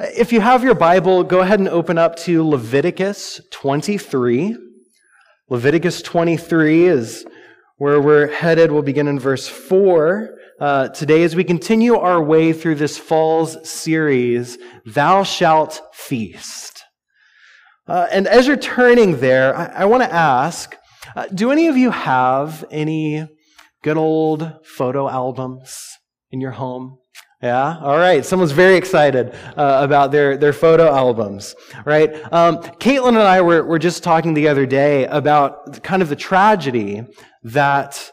If you have your Bible, go ahead and open up to Leviticus 23. Leviticus 23 is where we're headed. We'll begin in verse 4 uh, today as we continue our way through this fall's series, Thou Shalt Feast. Uh, and as you're turning there, I, I want to ask uh, do any of you have any good old photo albums in your home? Yeah. All right. Someone's very excited uh, about their, their photo albums, right? Um, Caitlin and I were, were just talking the other day about kind of the tragedy that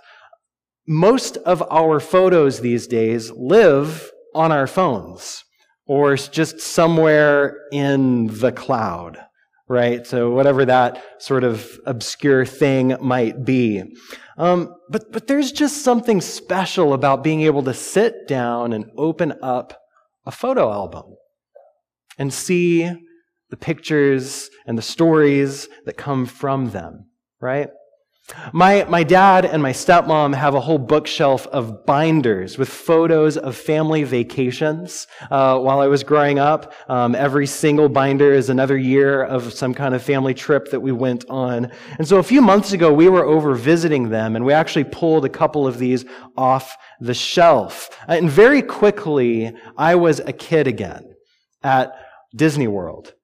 most of our photos these days live on our phones or just somewhere in the cloud, right? So whatever that sort of obscure thing might be. Um, but, but there's just something special about being able to sit down and open up a photo album and see the pictures and the stories that come from them, right? My, my dad and my stepmom have a whole bookshelf of binders with photos of family vacations. Uh, while I was growing up, um, every single binder is another year of some kind of family trip that we went on. And so a few months ago, we were over visiting them, and we actually pulled a couple of these off the shelf. And very quickly, I was a kid again at Disney World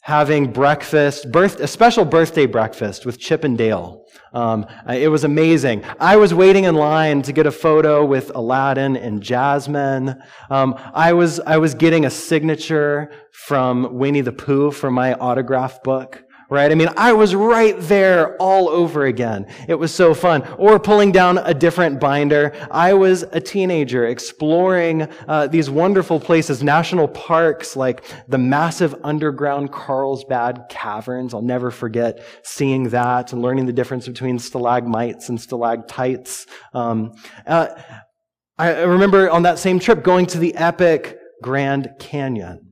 having breakfast, birth, a special birthday breakfast with Chip and Dale. Um, it was amazing. I was waiting in line to get a photo with Aladdin and Jasmine. Um, I was I was getting a signature from Winnie the Pooh for my autograph book right? I mean, I was right there all over again. It was so fun. Or pulling down a different binder. I was a teenager exploring uh, these wonderful places, national parks like the massive underground Carlsbad caverns. I'll never forget seeing that and learning the difference between stalagmites and stalactites. Um, uh, I remember on that same trip going to the epic Grand Canyon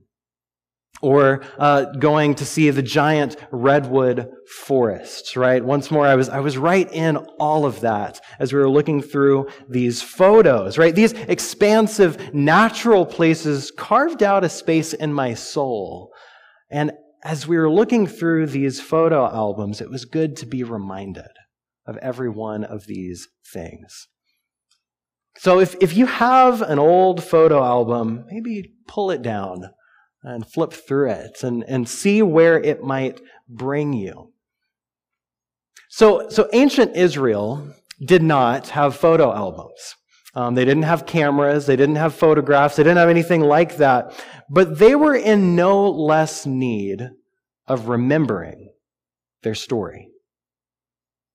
or uh, going to see the giant redwood forests right? Once more i was i was right in all of that as we were looking through these photos right? These expansive natural places carved out a space in my soul. And as we were looking through these photo albums it was good to be reminded of every one of these things. So if, if you have an old photo album maybe pull it down and flip through it and, and see where it might bring you. So, so ancient Israel did not have photo albums. Um, they didn't have cameras. They didn't have photographs. They didn't have anything like that. But they were in no less need of remembering their story.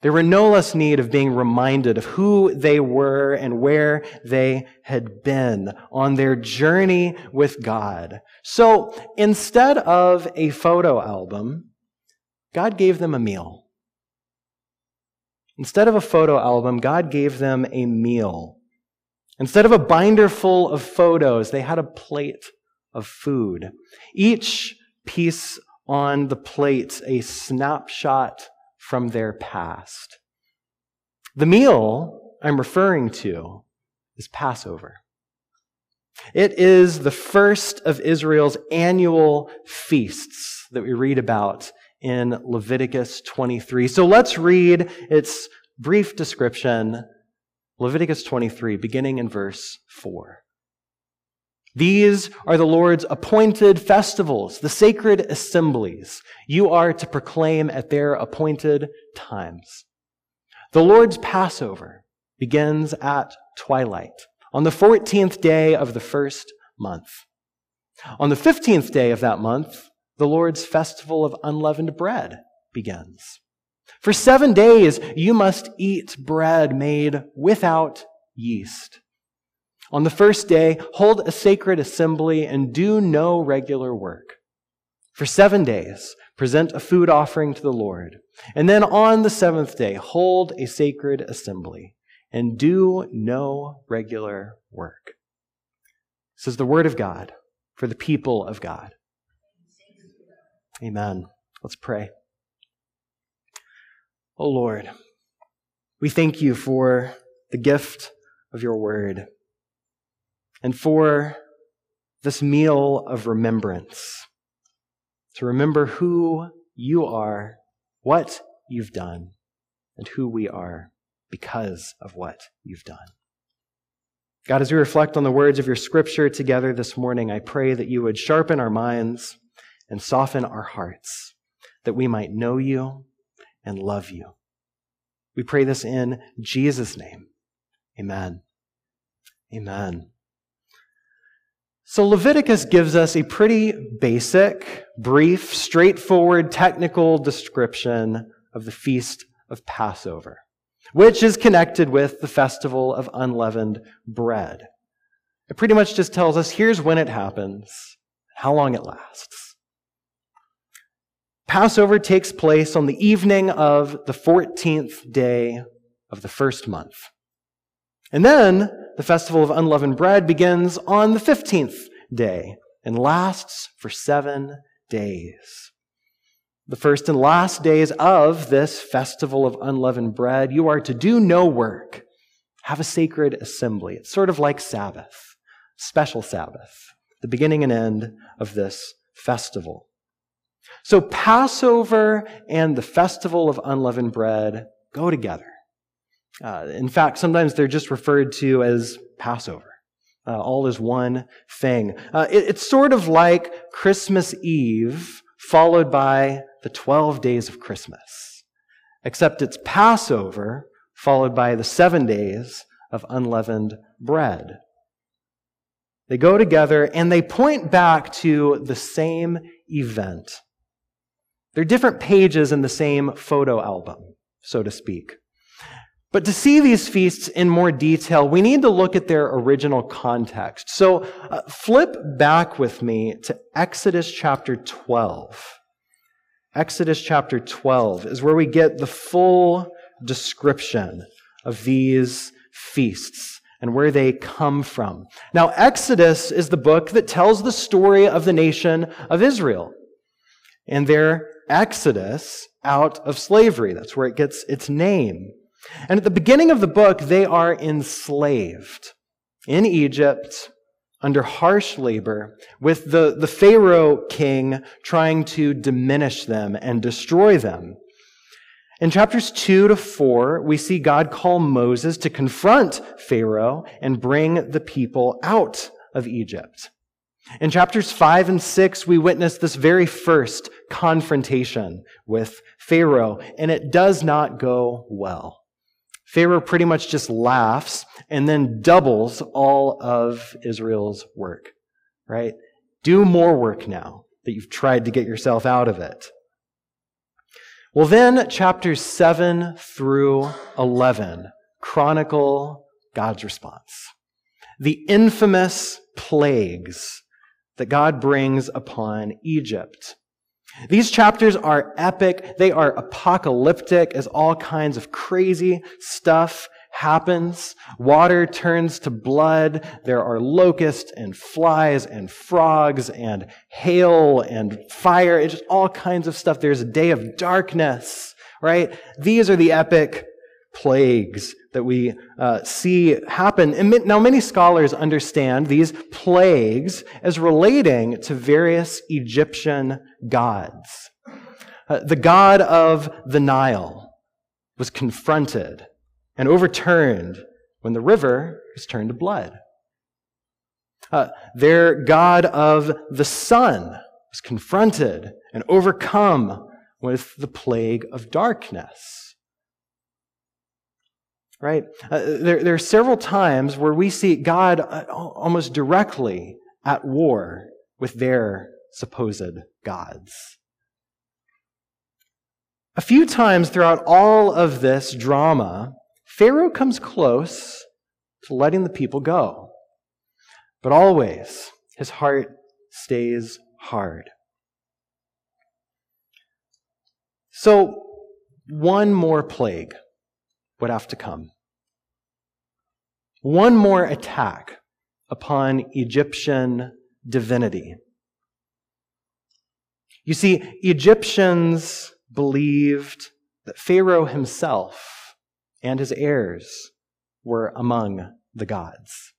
They were no less need of being reminded of who they were and where they had been on their journey with God. So instead of a photo album, God gave them a meal. Instead of a photo album, God gave them a meal. Instead of a binder full of photos, they had a plate of food. Each piece on the plate, a snapshot from their past. The meal I'm referring to is Passover. It is the first of Israel's annual feasts that we read about in Leviticus 23. So let's read its brief description, Leviticus 23, beginning in verse 4. These are the Lord's appointed festivals, the sacred assemblies you are to proclaim at their appointed times. The Lord's Passover begins at twilight on the 14th day of the first month. On the 15th day of that month, the Lord's festival of unleavened bread begins. For seven days, you must eat bread made without yeast. On the first day, hold a sacred assembly and do no regular work. For seven days, present a food offering to the Lord. And then on the seventh day, hold a sacred assembly and do no regular work. This is the word of God for the people of God. Amen. Let's pray. Oh Lord, we thank you for the gift of your word and for this meal of remembrance, to remember who you are, what you've done, and who we are because of what you've done. God, as we reflect on the words of your scripture together this morning, I pray that you would sharpen our minds and soften our hearts, that we might know you and love you. We pray this in Jesus' name. Amen. Amen. So Leviticus gives us a pretty basic, brief, straightforward, technical description of the Feast of Passover, which is connected with the festival of unleavened bread. It pretty much just tells us here's when it happens, how long it lasts. Passover takes place on the evening of the 14th day of the first month. And then the festival of unleavened bread begins on the 15th day and lasts for seven days. The first and last days of this festival of unleavened bread, you are to do no work. Have a sacred assembly. It's sort of like Sabbath, special Sabbath, the beginning and end of this festival. So Passover and the festival of unleavened bread go together. Uh, in fact, sometimes they're just referred to as Passover. Uh, all is one thing. Uh, it, it's sort of like Christmas Eve followed by the 12 days of Christmas, except it's Passover followed by the seven days of unleavened bread. They go together and they point back to the same event. They're different pages in the same photo album, so to speak. But to see these feasts in more detail, we need to look at their original context. So uh, flip back with me to Exodus chapter 12. Exodus chapter 12 is where we get the full description of these feasts and where they come from. Now, Exodus is the book that tells the story of the nation of Israel and their exodus out of slavery. That's where it gets its name. And at the beginning of the book, they are enslaved in Egypt under harsh labor with the, the Pharaoh king trying to diminish them and destroy them. In chapters 2 to 4, we see God call Moses to confront Pharaoh and bring the people out of Egypt. In chapters 5 and 6, we witness this very first confrontation with Pharaoh, and it does not go well. Pharaoh pretty much just laughs and then doubles all of Israel's work, right? Do more work now that you've tried to get yourself out of it. Well, then chapters 7 through 11 chronicle God's response. The infamous plagues that God brings upon Egypt. These chapters are epic. They are apocalyptic as all kinds of crazy stuff happens. Water turns to blood. There are locusts and flies and frogs and hail and fire. It's just all kinds of stuff. There's a day of darkness, right? These are the epic plagues that we uh, see happen. And now, many scholars understand these plagues as relating to various Egyptian gods. Uh, the god of the Nile was confronted and overturned when the river was turned to blood. Uh, their god of the sun was confronted and overcome with the plague of darkness right? Uh, there, there are several times where we see God uh, almost directly at war with their supposed gods. A few times throughout all of this drama, Pharaoh comes close to letting the people go. But always, his heart stays hard. So, one more plague would have to come. One more attack upon Egyptian divinity. You see, Egyptians believed that Pharaoh himself and his heirs were among the gods.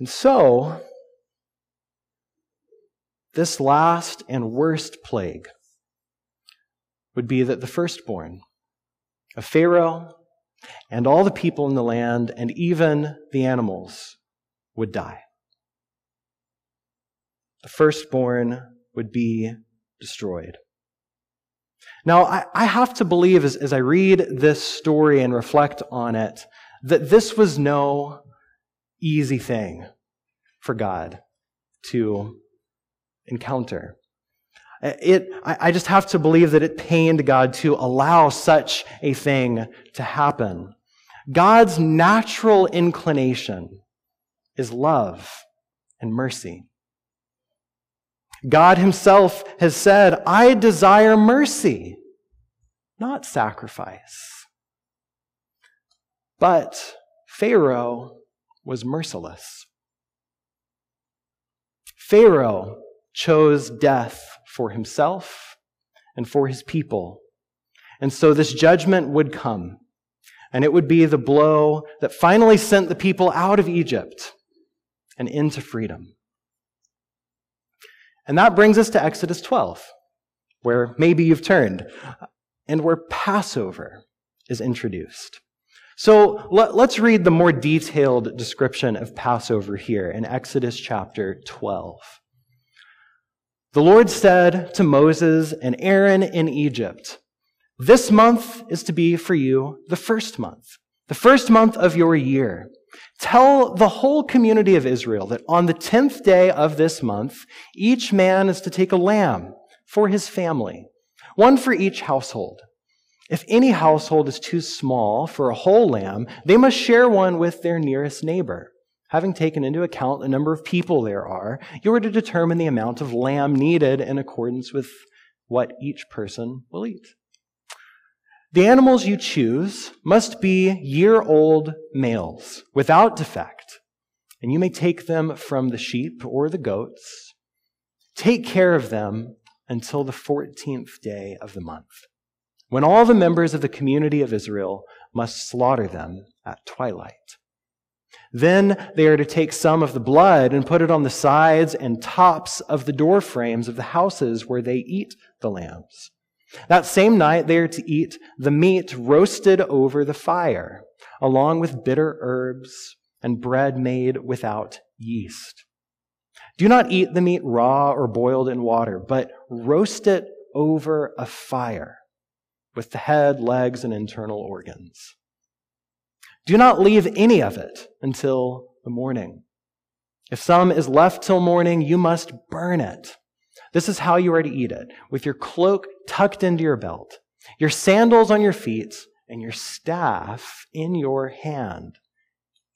And so, this last and worst plague would be that the firstborn of Pharaoh and all the people in the land and even the animals would die. The firstborn would be destroyed. Now, I, I have to believe as, as I read this story and reflect on it that this was no easy thing for God to encounter. It, I just have to believe that it pained God to allow such a thing to happen. God's natural inclination is love and mercy. God Himself has said, I desire mercy, not sacrifice. But Pharaoh was merciless. Pharaoh chose death for himself and for his people. And so this judgment would come, and it would be the blow that finally sent the people out of Egypt and into freedom. And that brings us to Exodus 12, where maybe you've turned, and where Passover is introduced. So let, us read the more detailed description of Passover here in Exodus chapter 12. The Lord said to Moses and Aaron in Egypt, This month is to be for you the first month, the first month of your year. Tell the whole community of Israel that on the tenth day of this month, each man is to take a lamb for his family, one for each household. If any household is too small for a whole lamb, they must share one with their nearest neighbor. Having taken into account the number of people there are, you are to determine the amount of lamb needed in accordance with what each person will eat. The animals you choose must be year old males without defect, and you may take them from the sheep or the goats. Take care of them until the 14th day of the month, when all the members of the community of Israel must slaughter them at twilight. Then they are to take some of the blood and put it on the sides and tops of the door frames of the houses where they eat the lambs. That same night, they are to eat the meat roasted over the fire, along with bitter herbs and bread made without yeast. Do not eat the meat raw or boiled in water, but roast it over a fire with the head, legs, and internal organs. Do not leave any of it until the morning. If some is left till morning, you must burn it. This is how you are to eat it with your cloak tucked into your belt, your sandals on your feet, and your staff in your hand.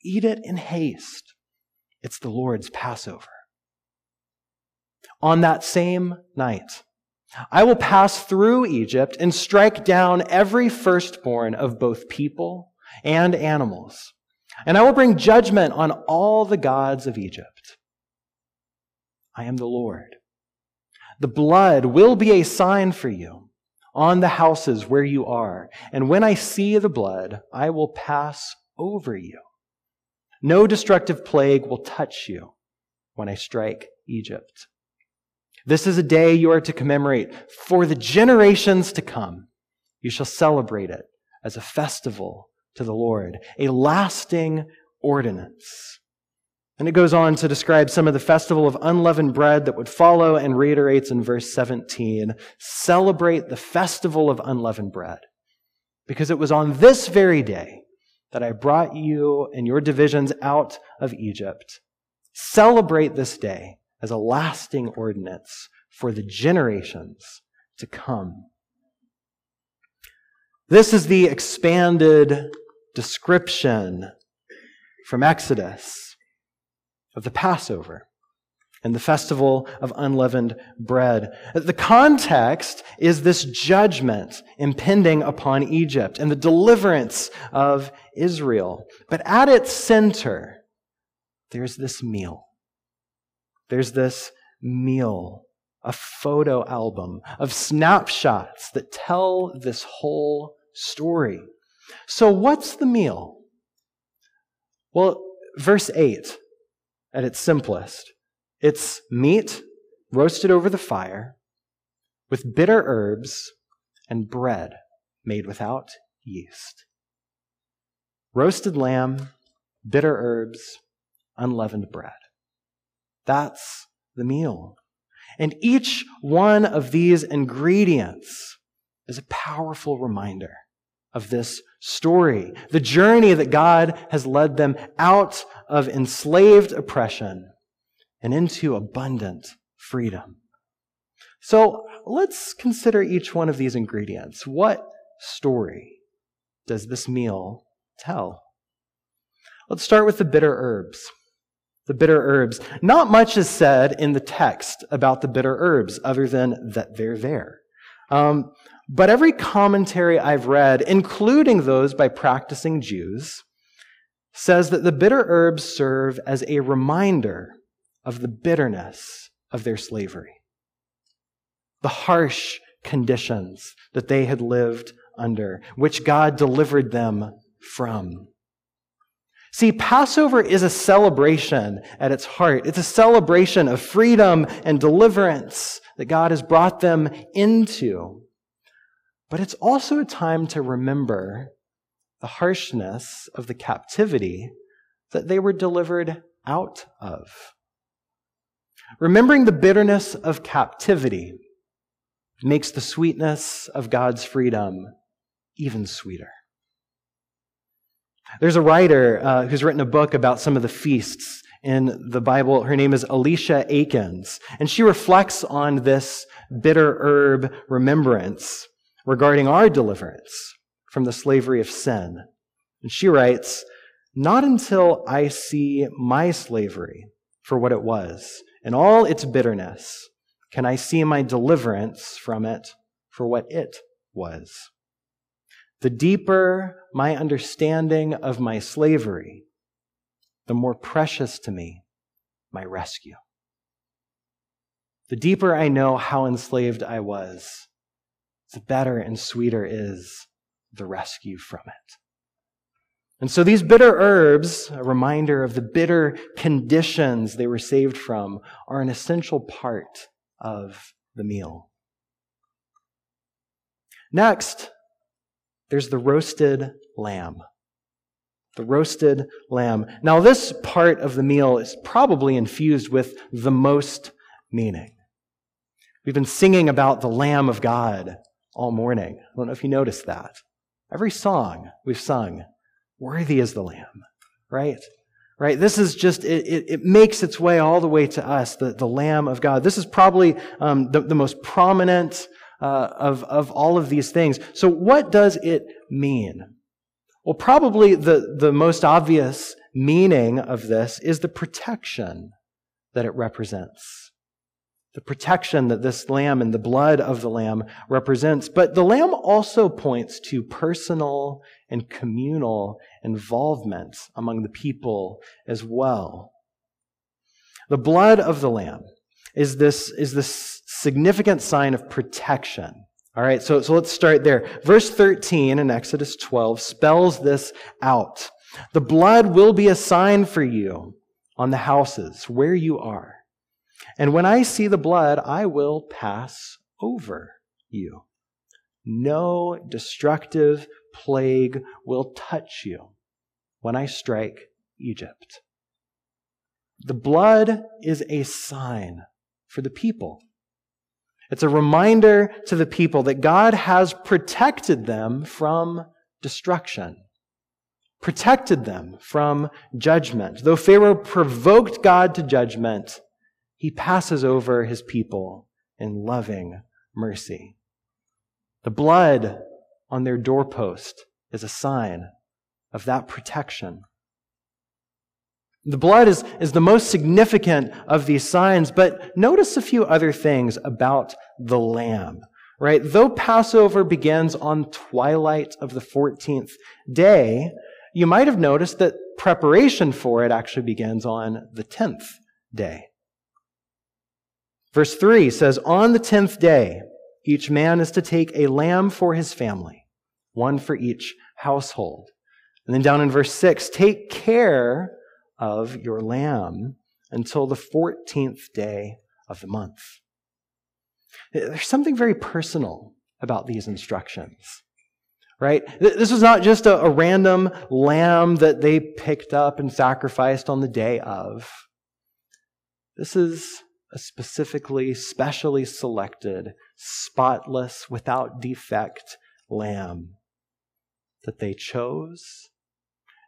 Eat it in haste. It's the Lord's Passover. On that same night, I will pass through Egypt and strike down every firstborn of both people and animals. And I will bring judgment on all the gods of Egypt. I am the Lord. The blood will be a sign for you on the houses where you are. And when I see the blood, I will pass over you. No destructive plague will touch you when I strike Egypt. This is a day you are to commemorate for the generations to come. You shall celebrate it as a festival to the Lord, a lasting ordinance. And it goes on to describe some of the festival of unleavened bread that would follow and reiterates in verse 17 celebrate the festival of unleavened bread. Because it was on this very day that I brought you and your divisions out of Egypt. Celebrate this day as a lasting ordinance for the generations to come. This is the expanded description from Exodus of the Passover and the festival of unleavened bread. The context is this judgment impending upon Egypt and the deliverance of Israel. But at its center, there's this meal. There's this meal, a photo album of snapshots that tell this whole story. So, what's the meal? Well, verse 8 at its simplest. It's meat roasted over the fire with bitter herbs and bread made without yeast. Roasted lamb, bitter herbs, unleavened bread. That's the meal. And each one of these ingredients is a powerful reminder of this story, the journey that God has led them out of enslaved oppression and into abundant freedom. So let's consider each one of these ingredients. What story does this meal tell? Let's start with the bitter herbs. The bitter herbs. Not much is said in the text about the bitter herbs other than that they're there. Um, but every commentary I've read, including those by practicing Jews, says that the bitter herbs serve as a reminder of the bitterness of their slavery, the harsh conditions that they had lived under, which God delivered them from. See, Passover is a celebration at its heart. It's a celebration of freedom and deliverance that God has brought them into. But it's also a time to remember the harshness of the captivity that they were delivered out of. Remembering the bitterness of captivity makes the sweetness of God's freedom even sweeter. There's a writer uh, who's written a book about some of the feasts in the Bible. Her name is Alicia Akins, and she reflects on this bitter herb remembrance regarding our deliverance from the slavery of sin. And she writes, Not until I see my slavery for what it was and all its bitterness can I see my deliverance from it for what it was. The deeper my understanding of my slavery, the more precious to me my rescue. The deeper I know how enslaved I was, better and sweeter is the rescue from it. And so these bitter herbs, a reminder of the bitter conditions they were saved from, are an essential part of the meal. Next, there's the roasted lamb. The roasted lamb. Now, this part of the meal is probably infused with the most meaning. We've been singing about the Lamb of God all morning. I don't know if you noticed that. Every song we've sung, worthy is the Lamb, right? Right? This is just, it, it, it makes its way all the way to us, the, the Lamb of God. This is probably um, the, the most prominent uh, of, of all of these things. So, what does it mean? Well, probably the, the most obvious meaning of this is the protection that it represents the protection that this lamb and the blood of the lamb represents. But the lamb also points to personal and communal involvement among the people as well. The blood of the lamb is this, is this significant sign of protection. All right, so, so let's start there. Verse 13 in Exodus 12 spells this out. The blood will be a sign for you on the houses where you are. And when I see the blood, I will pass over you. No destructive plague will touch you when I strike Egypt. The blood is a sign for the people. It's a reminder to the people that God has protected them from destruction, protected them from judgment. Though Pharaoh provoked God to judgment, he passes over his people in loving mercy. The blood on their doorpost is a sign of that protection. The blood is, is the most significant of these signs, but notice a few other things about the lamb, right? Though Passover begins on twilight of the 14th day, you might have noticed that preparation for it actually begins on the 10th day. Verse 3 says, On the tenth day, each man is to take a lamb for his family, one for each household. And then down in verse 6, take care of your lamb until the 14th day of the month. There's something very personal about these instructions, right? This was not just a, a random lamb that they picked up and sacrificed on the day of. This is a specifically, specially selected, spotless, without defect lamb that they chose,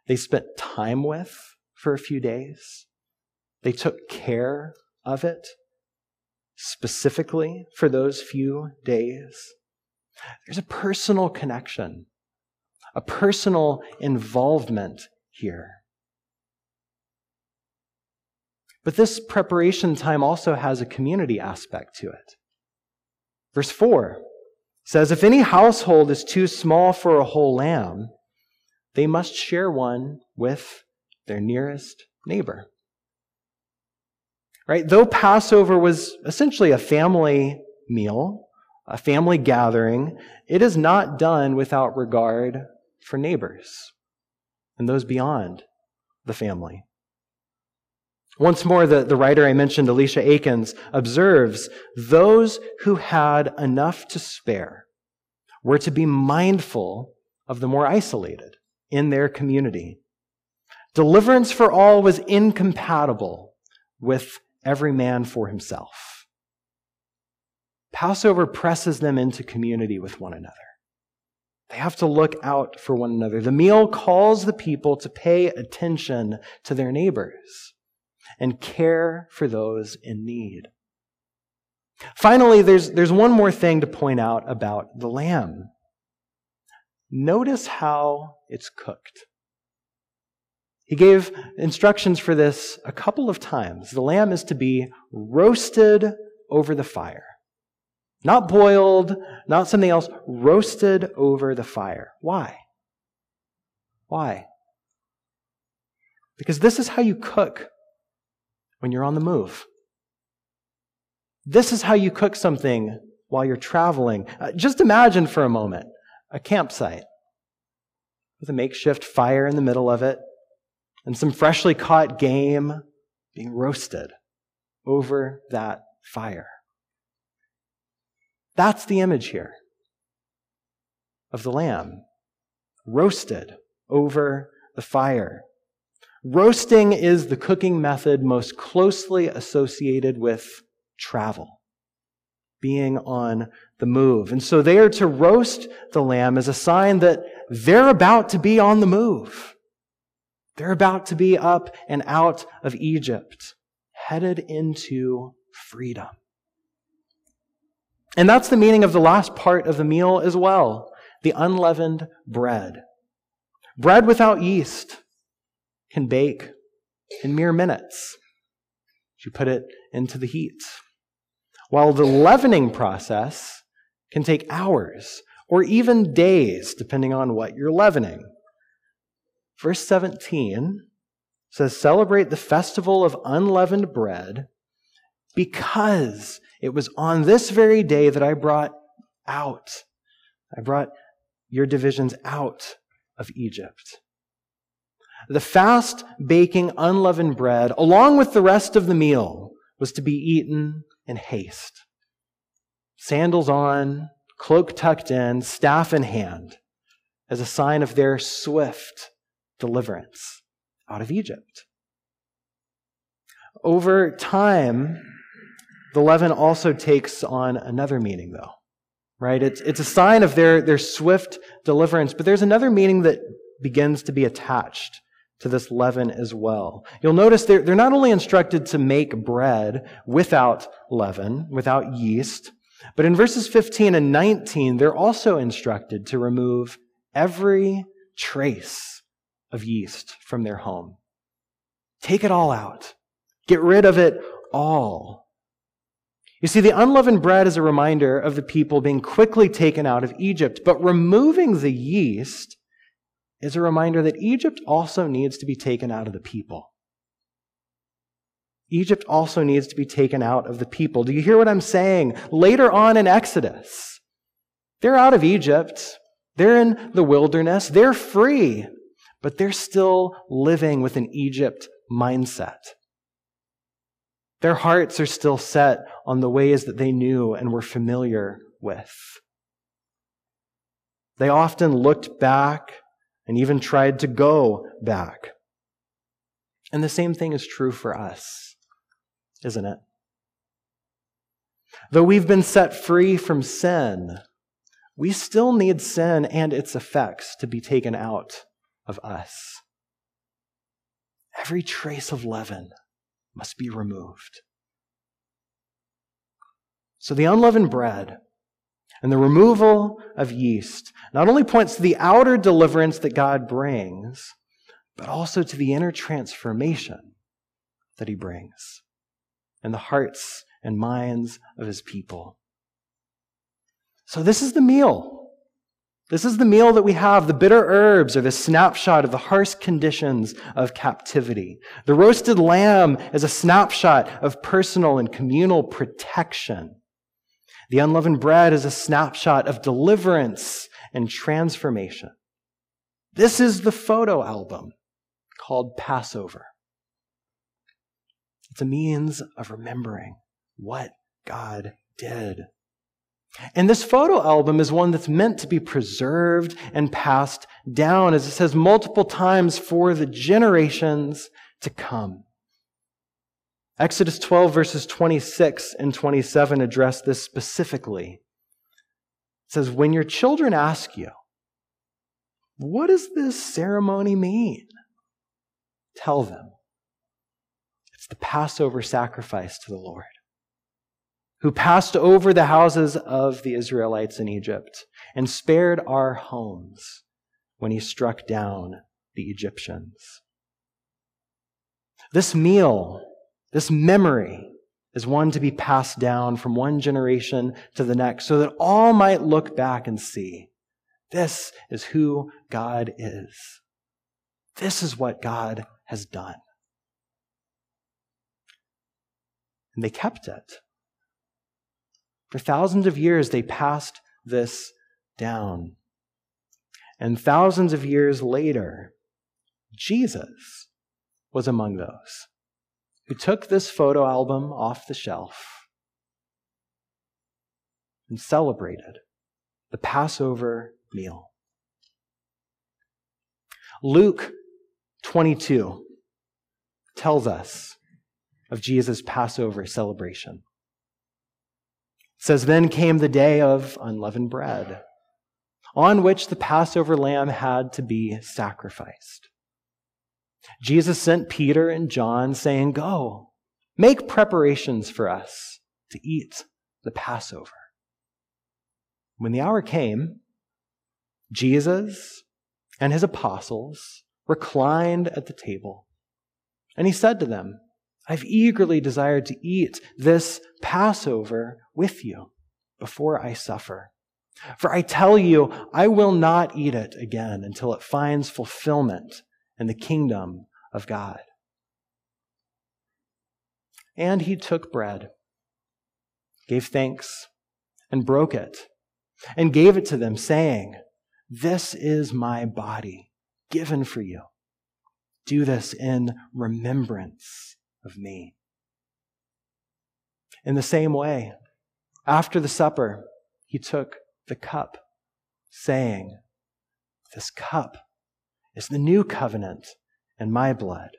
they spent time with for a few days, they took care of it specifically for those few days. There's a personal connection, a personal involvement here. But this preparation time also has a community aspect to it. Verse 4 says, If any household is too small for a whole lamb, they must share one with their nearest neighbor. Right? Though Passover was essentially a family meal, a family gathering, it is not done without regard for neighbors and those beyond the family. Once more, the, the writer I mentioned, Alicia Akins, observes those who had enough to spare were to be mindful of the more isolated in their community. Deliverance for all was incompatible with every man for himself. Passover presses them into community with one another. They have to look out for one another. The meal calls the people to pay attention to their neighbors and care for those in need. Finally, there's, there's one more thing to point out about the lamb. Notice how it's cooked. He gave instructions for this a couple of times. The lamb is to be roasted over the fire. Not boiled, not something else, roasted over the fire. Why? Why? Because this is how you cook when you're on the move. This is how you cook something while you're traveling. Uh, just imagine for a moment a campsite with a makeshift fire in the middle of it and some freshly caught game being roasted over that fire. That's the image here of the lamb roasted over the fire. Roasting is the cooking method most closely associated with travel, being on the move. And so they are to roast the lamb as a sign that they're about to be on the move. They're about to be up and out of Egypt, headed into freedom. And that's the meaning of the last part of the meal as well the unleavened bread. Bread without yeast can bake in mere minutes. You put it into the heat. While the leavening process can take hours or even days, depending on what you're leavening. Verse 17 says, Celebrate the festival of unleavened bread because it was on this very day that I brought out, I brought your divisions out of Egypt. The fast baking unleavened bread, along with the rest of the meal, was to be eaten in haste. Sandals on, cloak tucked in, staff in hand, as a sign of their swift deliverance out of Egypt. Over time, the leaven also takes on another meaning, though, right? It's, it's a sign of their, their swift deliverance, but there's another meaning that begins to be attached to this leaven as well. You'll notice they're, they're not only instructed to make bread without leaven, without yeast, but in verses 15 and 19, they're also instructed to remove every trace of yeast from their home. Take it all out. Get rid of it all. You see, the unleavened bread is a reminder of the people being quickly taken out of Egypt, but removing the yeast is a reminder that Egypt also needs to be taken out of the people. Egypt also needs to be taken out of the people. Do you hear what I'm saying? Later on in Exodus, they're out of Egypt. They're in the wilderness. They're free, but they're still living with an Egypt mindset. Their hearts are still set on the ways that they knew and were familiar with. They often looked back and even tried to go back. And the same thing is true for us, isn't it? Though we've been set free from sin, we still need sin and its effects to be taken out of us. Every trace of leaven must be removed. So the unleavened bread and the removal of yeast not only points to the outer deliverance that God brings, but also to the inner transformation that he brings in the hearts and minds of his people. So, this is the meal. This is the meal that we have. The bitter herbs are the snapshot of the harsh conditions of captivity. The roasted lamb is a snapshot of personal and communal protection. The unleavened bread is a snapshot of deliverance and transformation. This is the photo album called Passover. It's a means of remembering what God did. And this photo album is one that's meant to be preserved and passed down, as it says multiple times, for the generations to come. Exodus 12, verses 26 and 27 address this specifically. It says, When your children ask you, What does this ceremony mean? Tell them it's the Passover sacrifice to the Lord, who passed over the houses of the Israelites in Egypt and spared our homes when he struck down the Egyptians. This meal this memory is one to be passed down from one generation to the next so that all might look back and see this is who God is. This is what God has done. And they kept it. For thousands of years, they passed this down. And thousands of years later, Jesus was among those who took this photo album off the shelf and celebrated the Passover meal. Luke 22 tells us of Jesus' Passover celebration. It says, Then came the day of unleavened bread, on which the Passover lamb had to be sacrificed. Jesus sent Peter and John, saying, Go, make preparations for us to eat the Passover. When the hour came, Jesus and his apostles reclined at the table. And he said to them, I've eagerly desired to eat this Passover with you before I suffer. For I tell you, I will not eat it again until it finds fulfillment and the kingdom of God. And he took bread, gave thanks, and broke it, and gave it to them, saying, This is my body given for you. Do this in remembrance of me. In the same way, after the supper, he took the cup, saying, This cup is the new covenant in my blood,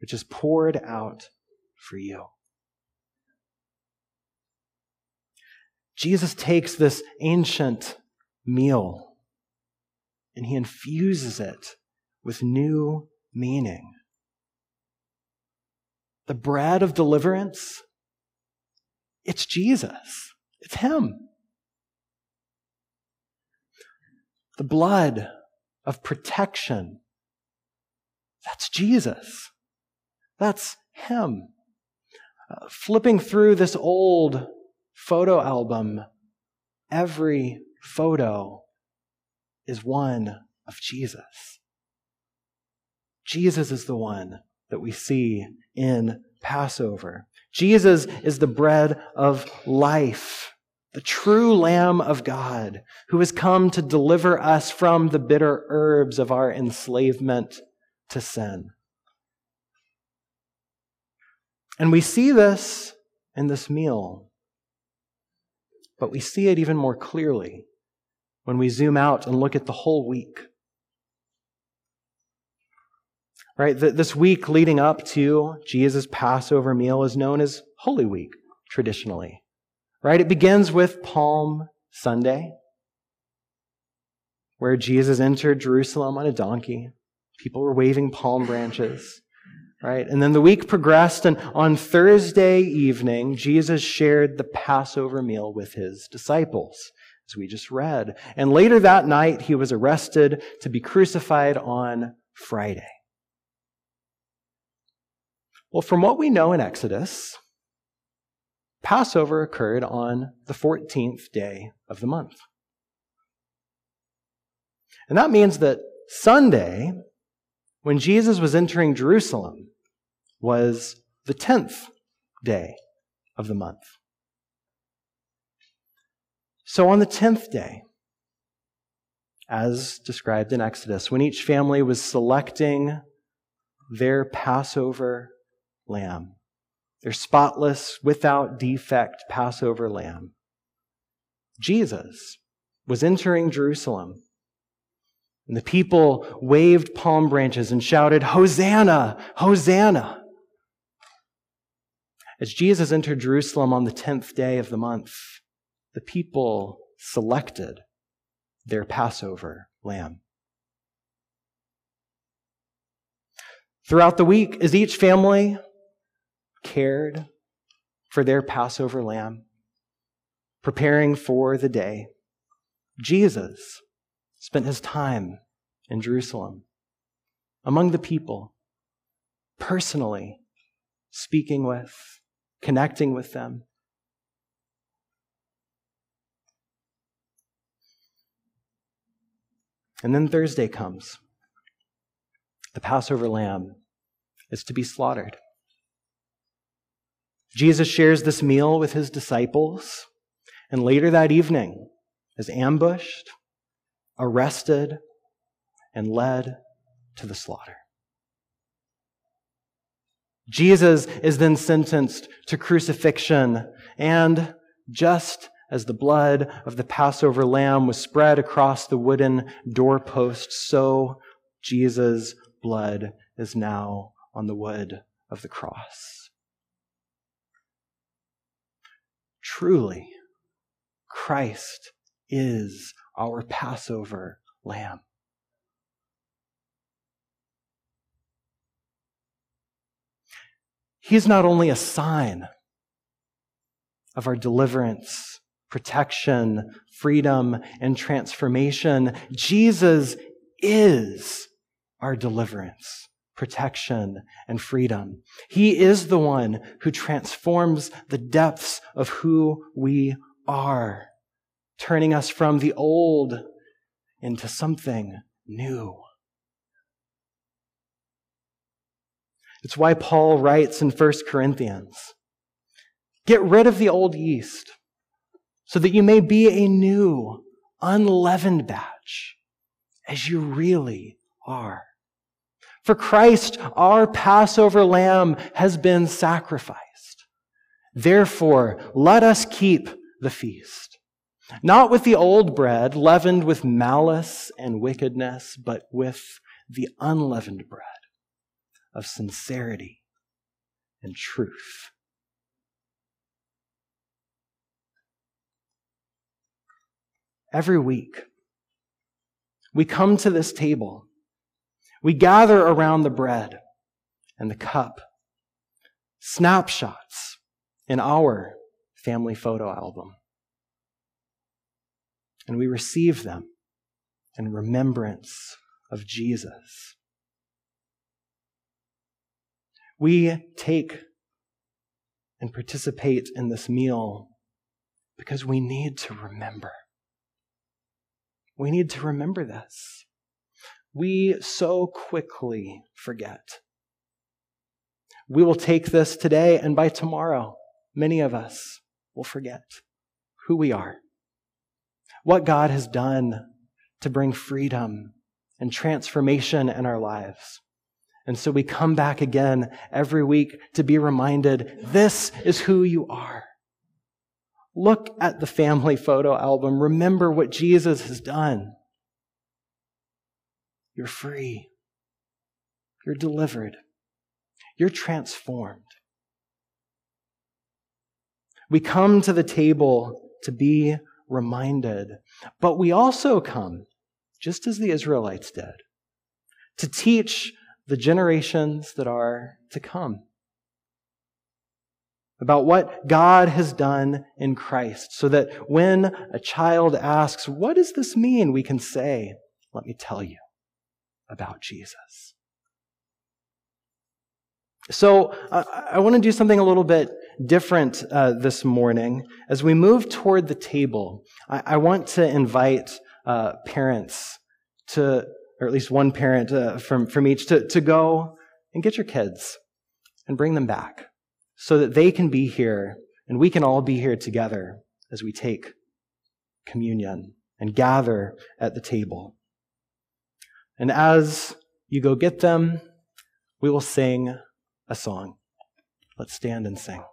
which is poured out for you. Jesus takes this ancient meal and he infuses it with new meaning. The bread of deliverance, it's Jesus. It's Him. The blood of protection. That's Jesus. That's Him. Uh, flipping through this old photo album, every photo is one of Jesus. Jesus is the one that we see in Passover. Jesus is the bread of life the true Lamb of God, who has come to deliver us from the bitter herbs of our enslavement to sin. And we see this in this meal, but we see it even more clearly when we zoom out and look at the whole week. Right? This week leading up to Jesus' Passover meal is known as Holy Week, traditionally. Right? It begins with Palm Sunday, where Jesus entered Jerusalem on a donkey. People were waving palm branches. Right? And then the week progressed, and on Thursday evening, Jesus shared the Passover meal with his disciples, as we just read. And later that night, he was arrested to be crucified on Friday. Well, from what we know in Exodus, Passover occurred on the 14th day of the month. And that means that Sunday, when Jesus was entering Jerusalem, was the 10th day of the month. So on the 10th day, as described in Exodus, when each family was selecting their Passover lamb, their spotless, without defect Passover lamb, Jesus was entering Jerusalem. And the people waved palm branches and shouted, Hosanna! Hosanna! As Jesus entered Jerusalem on the 10th day of the month, the people selected their Passover lamb. Throughout the week, as each family cared for their Passover lamb, preparing for the day, Jesus spent his time in Jerusalem among the people, personally speaking with connecting with them. And then Thursday comes. The Passover lamb is to be slaughtered. Jesus shares this meal with his disciples, and later that evening is ambushed, arrested, and led to the slaughter. Jesus is then sentenced to crucifixion, and just as the blood of the Passover lamb was spread across the wooden doorpost, so Jesus' blood is now on the wood of the cross. Truly, Christ is our Passover lamb. He's not only a sign of our deliverance, protection, freedom, and transformation. Jesus is our deliverance, protection, and freedom. He is the one who transforms the depths of who we are, turning us from the old into something new. It's why Paul writes in 1 Corinthians Get rid of the old yeast so that you may be a new, unleavened batch as you really are. For Christ, our Passover lamb, has been sacrificed. Therefore, let us keep the feast. Not with the old bread, leavened with malice and wickedness, but with the unleavened bread of sincerity and truth. Every week, we come to this table. We gather around the bread and the cup, snapshots in our family photo album. And we receive them in remembrance of Jesus. We take and participate in this meal because we need to remember. We need to remember this. We so quickly forget. We will take this today, and by tomorrow, many of us will forget who we are, what God has done to bring freedom and transformation in our lives And so we come back again every week to be reminded this is who you are. Look at the family photo album. Remember what Jesus has done. You're free. You're delivered. You're transformed. We come to the table to be reminded, but we also come, just as the Israelites did, to teach the generations that are to come about what God has done in Christ, so that when a child asks, What does this mean? we can say, Let me tell you about Jesus. So uh, I want to do something a little bit different uh, this morning. As we move toward the table, I, I want to invite uh, parents to, or at least one parent uh, from, from each, to, to go and get your kids and bring them back so that they can be here and we can all be here together as we take communion and gather at the table. And as you go get them, we will sing a song. Let's stand and sing.